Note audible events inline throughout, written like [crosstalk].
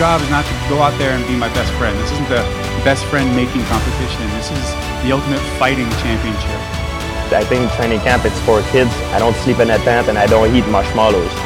job is not to go out there and be my best friend. This isn't the best friend making competition. This is the ultimate fighting championship. I think training camp it's for kids. I don't sleep in a tent and I don't eat marshmallows. [laughs]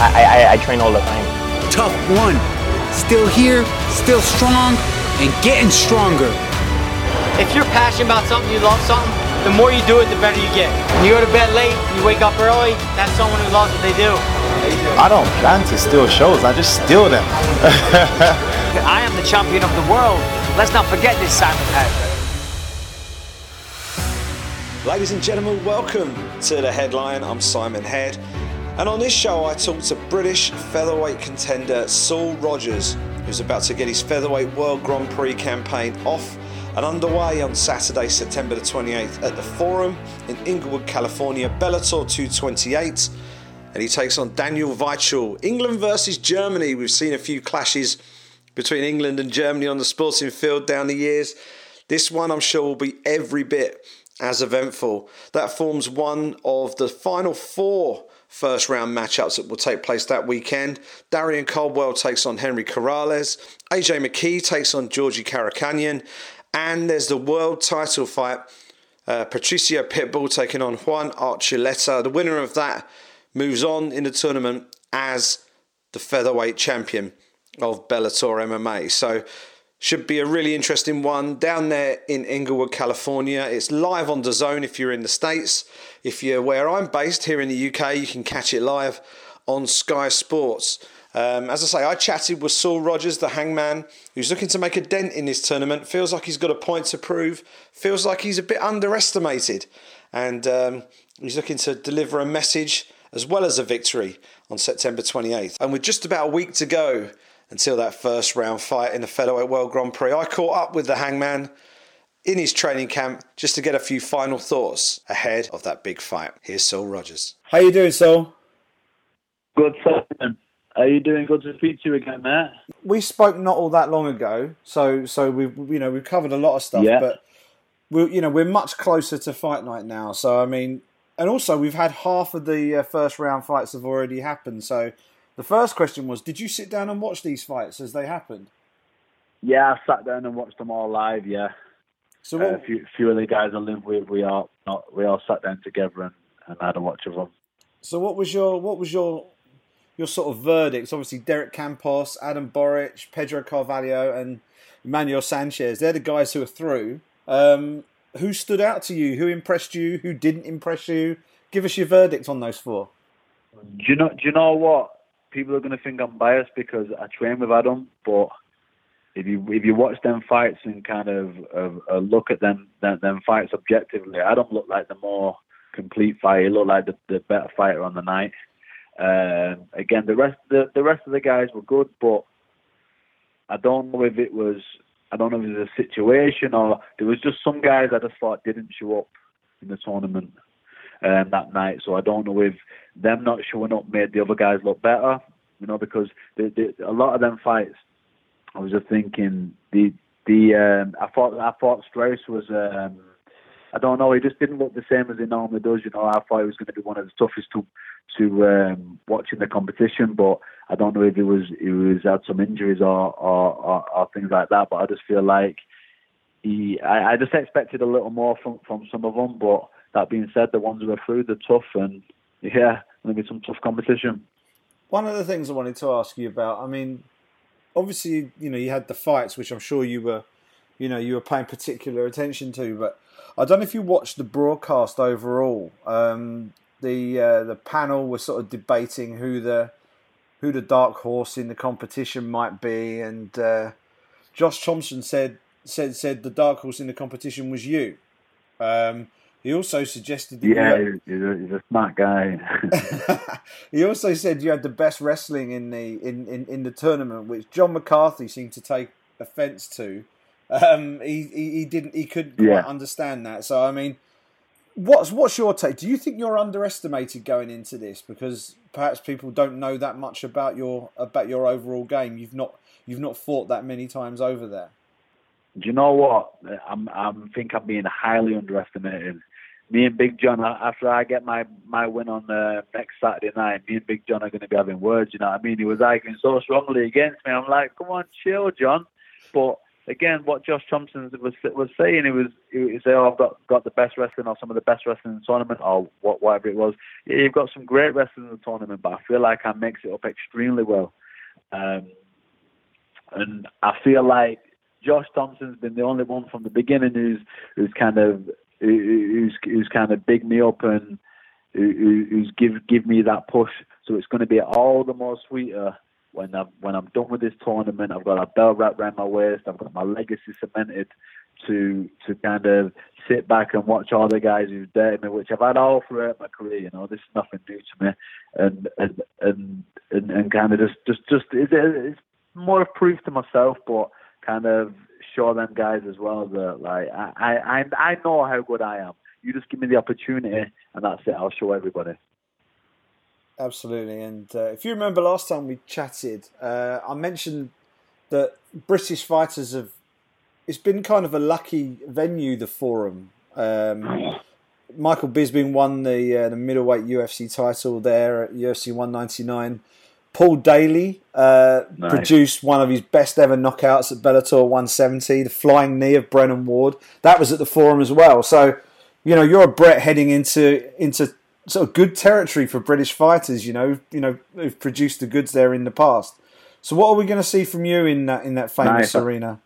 I, I, I train all the time. Tough one. Still here, still strong, and getting stronger. If you're passionate about something, you love something, the more you do it, the better you get. When you go to bed late, you wake up early, that's someone who loves what they do. I don't plan to steal shows, I just steal them. [laughs] I am the champion of the world. Let's not forget this, Simon Patrick. Ladies and gentlemen, welcome to the Head Line. I'm Simon Head, and on this show, I talk to British featherweight contender Saul Rogers, who's about to get his featherweight World Grand Prix campaign off and underway on Saturday, September the 28th at the Forum in Inglewood, California, Bellator 228. And he takes on Daniel Weichel. England versus Germany. We've seen a few clashes between England and Germany on the sporting field down the years. This one, I'm sure, will be every bit as eventful. That forms one of the final four first round matchups that will take place that weekend. Darrion Caldwell takes on Henry Corrales. AJ McKee takes on Georgi Karakhanyan. And there's the world title fight. Uh, Patricio Pitbull taking on Juan Archuleta. The winner of that moves on in the tournament as the featherweight champion of Bellator MMA. So should be a really interesting one down there in Inglewood, California. It's live on DAZN if you're in the States. If you're where I'm based here in the UK, you can catch it live on Sky Sports. Um, as I say, I chatted with Saul Rogers, the hangman, who's looking to make a dent in this tournament. Feels like he's got a point to prove. Feels like he's a bit underestimated. And um, he's looking to deliver a message as well as a victory on September 28th. And with just about a week to go until that first round fight in the Featherweight World Grand Prix, I caught up with the hangman in his training camp just to get a few final thoughts ahead of that big fight. Here's Saul Rogers. How you doing, Saul? Good, Simon. Are you doing good to speak to you again, Matt? We spoke not all that long ago, so so we've you know we've covered a lot of stuff, Yeah. but we you know we're much closer to fight night now. So I mean, and also we've had half of the uh, first round fights have already happened. So the first question was, did you sit down and watch these fights as they happened? Yeah, I sat down and watched them all live. Yeah, So uh, a few, few of the guys I live with, we all not, we all sat down together and, and had a watch of them. so what was your what was your your sort of verdicts? Obviously, Derek Campos, Adam Borics, Pedro Carvalho, and Emmanuel Sanchez. They're the guys who are through. Um, who stood out to you? Who impressed you? Who didn't impress you? Give us your verdict on those four. Do you know? Do you know what? People are going to think I'm biased because I train with Adam, but if you if you watch them fights and kind of uh, look at them, them them fights objectively, Adam looked like the more complete fighter. He looked like the, the better fighter on the night. Um, again, the rest the, the rest of the guys were good, but I don't know if it was I don't know if it was a situation or there was just some guys I just thought didn't show up in the tournament um, that night. So I don't know if them not showing up made the other guys look better, you know, because the, the, a lot of them fights, I was just thinking the the um, I thought I thought Straus was. Um, I don't know. He just didn't look the same as he normally does. You know, I thought he was going to be one of the toughest to to um, watch in the competition, but I don't know if he was he was had some injuries or or, or, or things like that. But I just feel like he. I, I just expected a little more from from some of them. But that being said, the ones who are through, they're tough, and yeah, going to be some tough competition. One of the things I wanted to ask you about, I mean, obviously, you know, you had the fights, which I'm sure you were, you know, you were paying particular attention to, but I don't know if you watched the broadcast overall. Um, the uh, the panel was sort of debating who the who the dark horse in the competition might be, and uh, Josh Thompson said said said the dark horse in the competition was you. Um, he also suggested that you Yeah, had- he's a, he's a smart guy. [laughs] he also said you had the best wrestling in the in, in, in the tournament, which John McCarthy seemed to take offence to. Um, he, he he didn't he couldn't quite Yeah. understand that. So I mean, what's what's your take? Do you think you're underestimated going into this because perhaps people don't know that much about your about your overall game? You've not you've not fought that many times over there. Do you know what? I'm, I'm think I'm being highly underestimated. me and Big John, after I get my my win on uh, next Saturday night, me and Big John are going to be having words. You know what I mean? He was arguing so strongly against me. I'm like, come on, chill, John. But again, what Josh Thompson was was saying, it was he said, "Oh, I've got got the best wrestling or some of the best wrestling in the tournament or what, whatever it was." Yeah, you've got some great wrestling in the tournament, but I feel like I mix it up extremely well. Um, and I feel like Josh Thompson's been the only one from the beginning who's who's kind of who's who's kind of big me up and who, who's give give me that push. So it's going to be all the more sweeter when I'm when I'm done with this tournament. I've got a belt wrapped around my waist. I've got my legacy cemented. To to kind of sit back and watch all the guys who've dated me, which I've had all throughout my career. You know, this is nothing new to me, and and and and, and kind of just just just it's, it's more proof to myself, but kind of show them guys as well that like I I I know how good I am. You just give me the opportunity, and that's it. I'll show everybody. Absolutely, and uh, if you remember last time we chatted, uh, I mentioned that British fighters have. It's been kind of a lucky venue, the Forum. Um, Michael Bisping won the uh, the middleweight UFC title there at UFC 199. Paul Daley uh, nice. produced one of his best ever knockouts at Bellator 170, the flying knee of Brennan Ward. That was at the Forum as well. So, you know, you're a Brett heading into into sort of good territory for British fighters. You know, you know, who've produced the goods there in the past. So, what are we going to see from you in that in that famous nice. arena?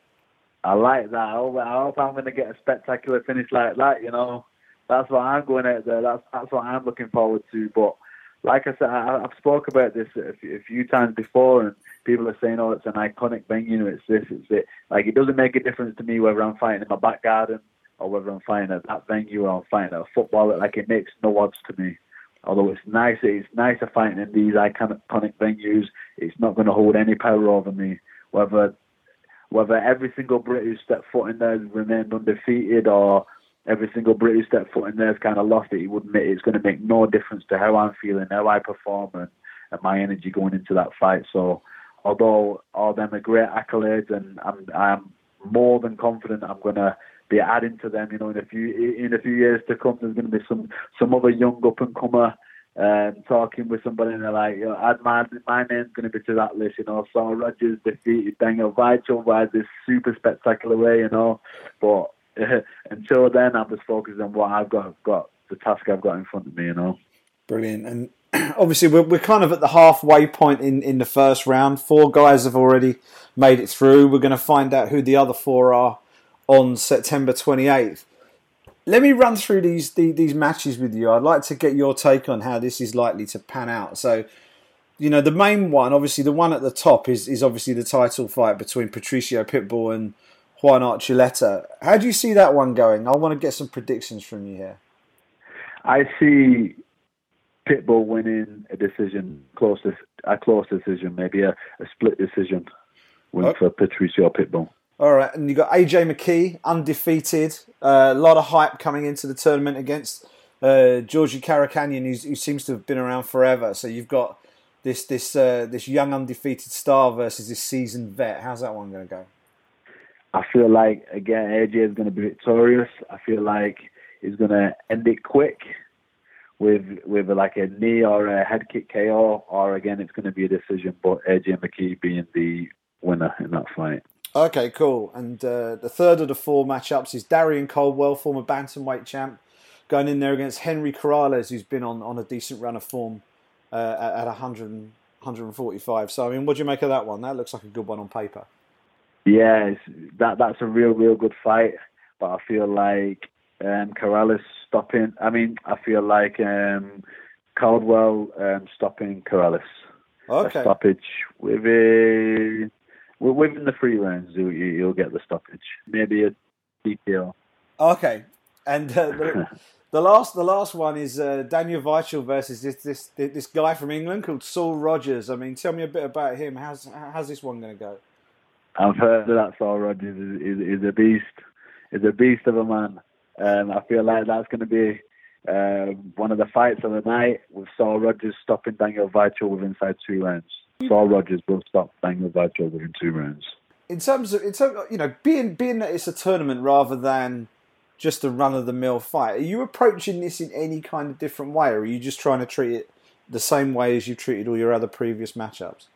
I like that. I hope, I hope I'm going to get a spectacular finish like that. You know, that's what I'm going out there. That's that's what I'm looking forward to. But like I said, I, have spoke about this a few, a few, times before, and people are saying, "Oh, it's an iconic venue. It's this, it's it." Like it doesn't make a difference to me whether I'm fighting in my back garden or whether I'm fighting at that venue or I'm fighting at a football. Like it makes no odds to me. Although it's nice, it's nicer fighting in these iconic venues. It's not going to hold any power over me. Whether whether every single British step foot in there remained undefeated or every single British step foot in there has kind of lost it, he would admit it's going to make no difference to how I'm feeling, how I perform, and, and my energy going into that fight. So, although all them are great accolades, and I'm I'm more than confident I'm going to be adding to them. You know, in a few in a few years to come, there's going to be some some other young up and comer um, talking with somebody and they're like, you know, add my, my name's going to be to that list, you know. Saul Rogers defeated Daniel Weichel by this super spectacular way, you know. But [laughs] until then, I'm just focused on what I've got, got the task I've got in front of me. You know. Brilliant, and [clears throat] obviously we're we're kind of at the halfway point in in the first round. Four guys have already made it through. We're going to find out who the other four are on September 28th. Let me run through these, these these matches with you. I'd like to get your take on how this is likely to pan out. So, you know, the main one, obviously, the one at the top is is obviously the title fight between Patricio Pitbull and Juan Archuleta. How do you see that one going? I want to get some predictions from you here. I see Pitbull winning a decision, close a close decision, maybe a, a split decision win oh. for Patricio Pitbull. All right, and you've got AJ McKee, undefeated. Uh, a lot of hype coming into the tournament against uh, Georgi Karakhanyan, who seems to have been around forever. So you've got this this uh, this young undefeated star versus this seasoned vet. How's that one going to go? I feel like again AJ is going to be victorious. I feel like he's going to end it quick with with like a knee or a head kick KO, or again it's going to be a decision. But AJ McKee being the winner in that fight. Okay, cool. And uh, the third of the four matchups is Darrion Caldwell, former bantamweight champ, going in there against Henry Corrales, who's been on, on a decent run of form uh, at, at 100, 145. So, I mean, what do you make of that one? That looks like a good one on paper. Yeah, that that's a real, real good fight. But I feel like um, Corrales stopping. I mean, I feel like um, Caldwell um, stopping Corrales. Okay. A stoppage with a within the three rounds. You, you'll get the stoppage. Maybe a DPO. Okay, and uh, the, [laughs] the, last the last one is uh, Daniel Weichel versus this this this guy from England called Saul Rogers. I mean, tell me a bit about him. How's how's this one going to go? I've heard that Saul Rogers is, is, is a beast. Is a beast of a man. Um, I feel like that's going to be uh, one of the fights of the night with Saul Rogers stopping Daniel Weichel within inside two rounds. Saul Rogers will stop Daniel Weichel within two rounds. In terms of, in terms of, you know, being being that it's a tournament rather than just a run of the mill fight. Are you approaching this in any kind of different way, or are you just trying to treat it the same way as you've treated all your other previous matchups?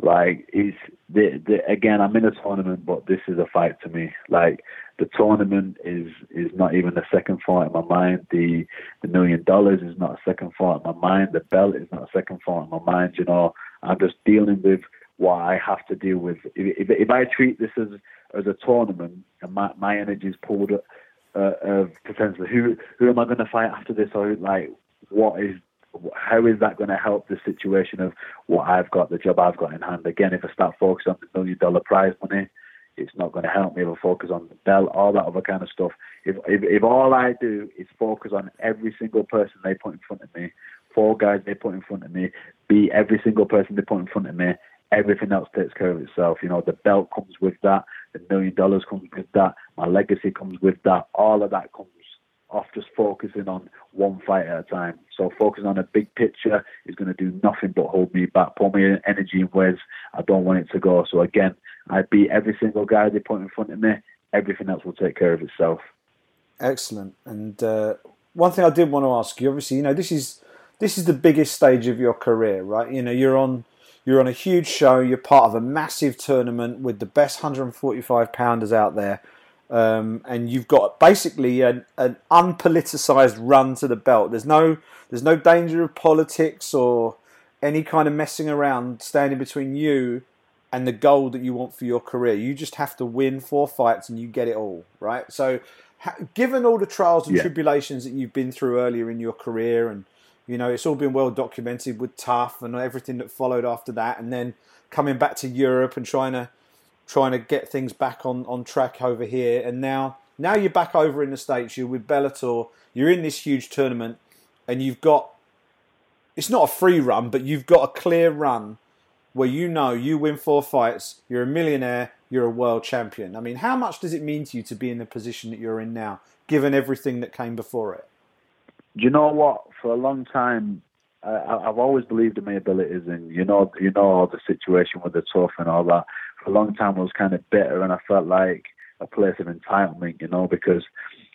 Like it's the, the again, I'm in a tournament, but this is a fight to me. Like the tournament is is not even a second thought in my mind. The the million dollars is not a second thought in my mind. The belt is not a second thought in my mind. You know, I'm just dealing with what I have to deal with. If, if, if I treat this as as a tournament and my my energy is pulled uh, of potentially who who am I going to fight after this, or like what is how is that going to help the situation of what I've got, the job I've got in hand? Again, if I start focusing on the million dollar prize money, it's not going to help me if I focus on the belt, all that other kind of stuff. If, if if all I do is focus on every single person they put in front of me, four guys they put in front of me, beat every single person they put in front of me, everything else takes care of itself. You know, the belt comes with that, the million dollars comes with that, my legacy comes with that, all of that comes off just focusing on one fight at a time. So focusing on a big picture is going to do nothing but hold me back, pull me energy in ways I don't want it to go. So again, I beat every single guy they put in front of me. Everything else will take care of itself. Excellent. And uh, one thing I did want to ask you, obviously, you know, this is this is the biggest stage of your career, right? You know, you're on you're on a huge show. You're part of a massive tournament with the best 145 pounders out there um, and you've got basically an, an unpoliticized run to the belt. There's no there's no danger of politics or any kind of messing around standing between you and the goal that you want for your career. You just have to win four fights and you get it all, right? So, ha- given all the trials and Yeah. tribulations that you've been through earlier in your career, and you know it's all been well documented with TUF and everything that followed after that, and then coming back to Europe and trying to trying to get things back on, on track over here. And now now you're back over in the States, you're with Bellator, you're in this huge tournament, and you've got it's not a free run, but you've got a clear run where you know you win four fights, you're a millionaire, you're a world champion. I mean, how much does it mean to you to be in the position that you're in now, given everything that came before it? Do you know what? For a long time, I, I- I've always believed in my abilities, and you know, you know all the situation with the TUF and all that. For a long time, I was kind of bitter, and I felt like a place of entitlement, you know, because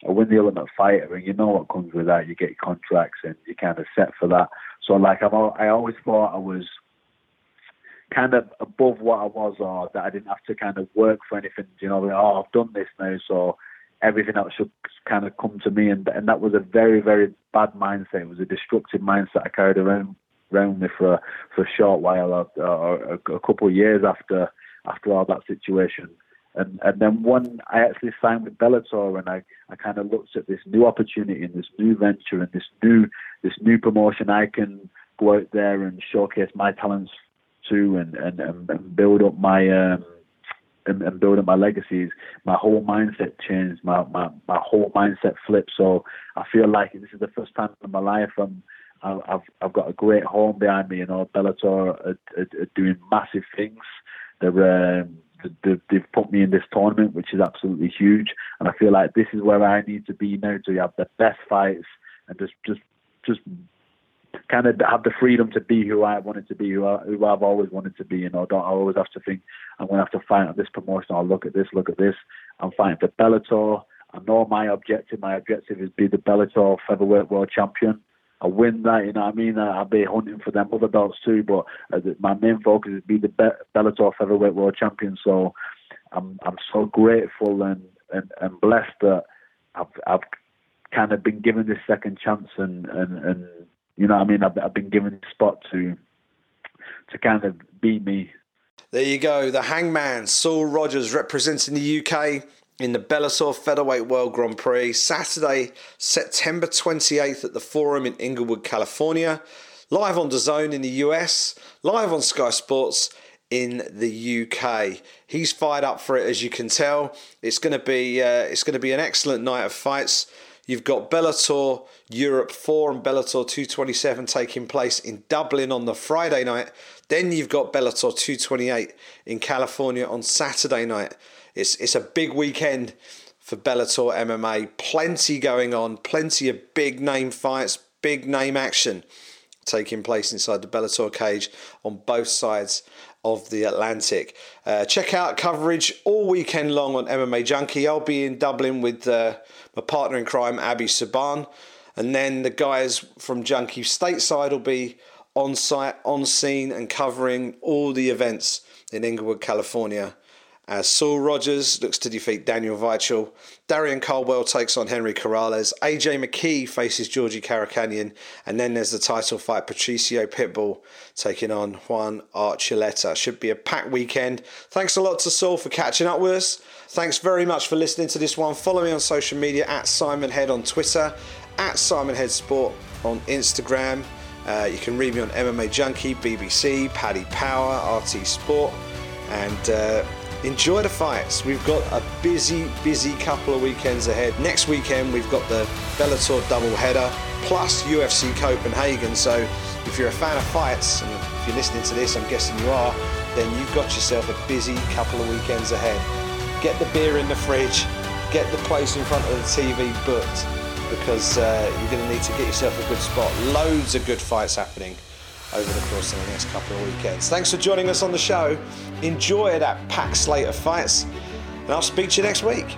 I win the Ultimate Fighter, and you know what comes with that. You get contracts, and you kind of set for that. So, like, I've, I always thought I was kind of above what I was, or that I didn't have to kind of work for anything. You know, like, oh, I've done this now, so everything else should kind of come to me, and and that was a very very bad mindset. It was a destructive mindset I carried around around me for a, for a short while, or, or a, a couple of years after after all that situation. And and then when I actually signed with Bellator, and I, I kind of looked at this new opportunity and this new venture and this new this new promotion, I can go out there and showcase my talents to and, and, and build up my um, and, and build up my legacies. My whole mindset changed. My, my my whole mindset flipped. So I feel like this is the first time in my life I'm. I've I've- I've got a great home behind me. You know, Bellator are, are, are doing massive things. They're um, they've, they've put me in this tournament, which is absolutely huge. And I feel like this is where I need to be now to have the best fights and just just just kind of have the freedom to be who I wanted to be, who, I, who I've always wanted to be. You know, don't I always have to think I'm going to have to fight at this promotion. Or look at this, look at this. I'm fighting for Bellator. I know my objective. My objective is be the Bellator featherweight world champion. I win that, you know what I mean? I'll be hunting for them other belts too, but uh, my main focus is be the Be- Bellator featherweight world champion. So I'm I'm so grateful and, and, and blessed that I've I've kind of been given this second chance and, and, and you know what I mean? I've, I've been given the spot to to kind of be me. There you go, the Hangman, Saul Rogers representing the UK in the Bellator Featherweight World Grand Prix, Saturday, September 28th at the Forum in Inglewood, California. Live on DAZN in the US, live on Sky Sports in the UK. He's fired up for it, as you can tell. It's going to be uh, it's going to be an excellent night of fights. You've got Bellator Europe 4 and Bellator 227 taking place in Dublin on the Friday night. Then you've got Bellator 228 in California on Saturday night. It's it's a big weekend for Bellator MMA. Plenty going on, plenty of big name fights, big name action taking place inside the Bellator cage on both sides of the Atlantic. Uh, check out coverage all weekend long on MMA Junkie. I'll be in Dublin with uh, my partner in crime, Abbey Subhan. And then the guys from Junkie stateside will be on site, on scene, and covering all the events in Inglewood, California as Saul Rogers looks to defeat Daniel Weichel. Darrion Caldwell takes on Henry Corrales. AJ McKee faces Georgi Karakhanyan. And then there's the title fight Patricio Pitbull taking on Juan Archuleta. Should be a packed weekend. Thanks a lot to Saul for catching up with us. Thanks very much for listening to this one. Follow me on social media at Simon Head on Twitter, at Simon Head Sport on Instagram. Uh, you can read me on MMA Junkie, BBC, Paddy Power, RT Sport. And uh, enjoy the fights. We've got a busy, busy couple of weekends ahead. Next weekend, we've got the Bellator double header plus UFC Copenhagen. So if you're a fan of fights, and if you're listening to this, I'm guessing you are, then you've got yourself a busy couple of weekends ahead. Get the beer in the fridge, get the place in front of the TV booked because uh, you're going to need to get yourself a good spot. Loads of good fights happening over the course of the next couple of weekends. Thanks for joining us on the show. Enjoy that packed slate of fights, and I'll speak to you next week.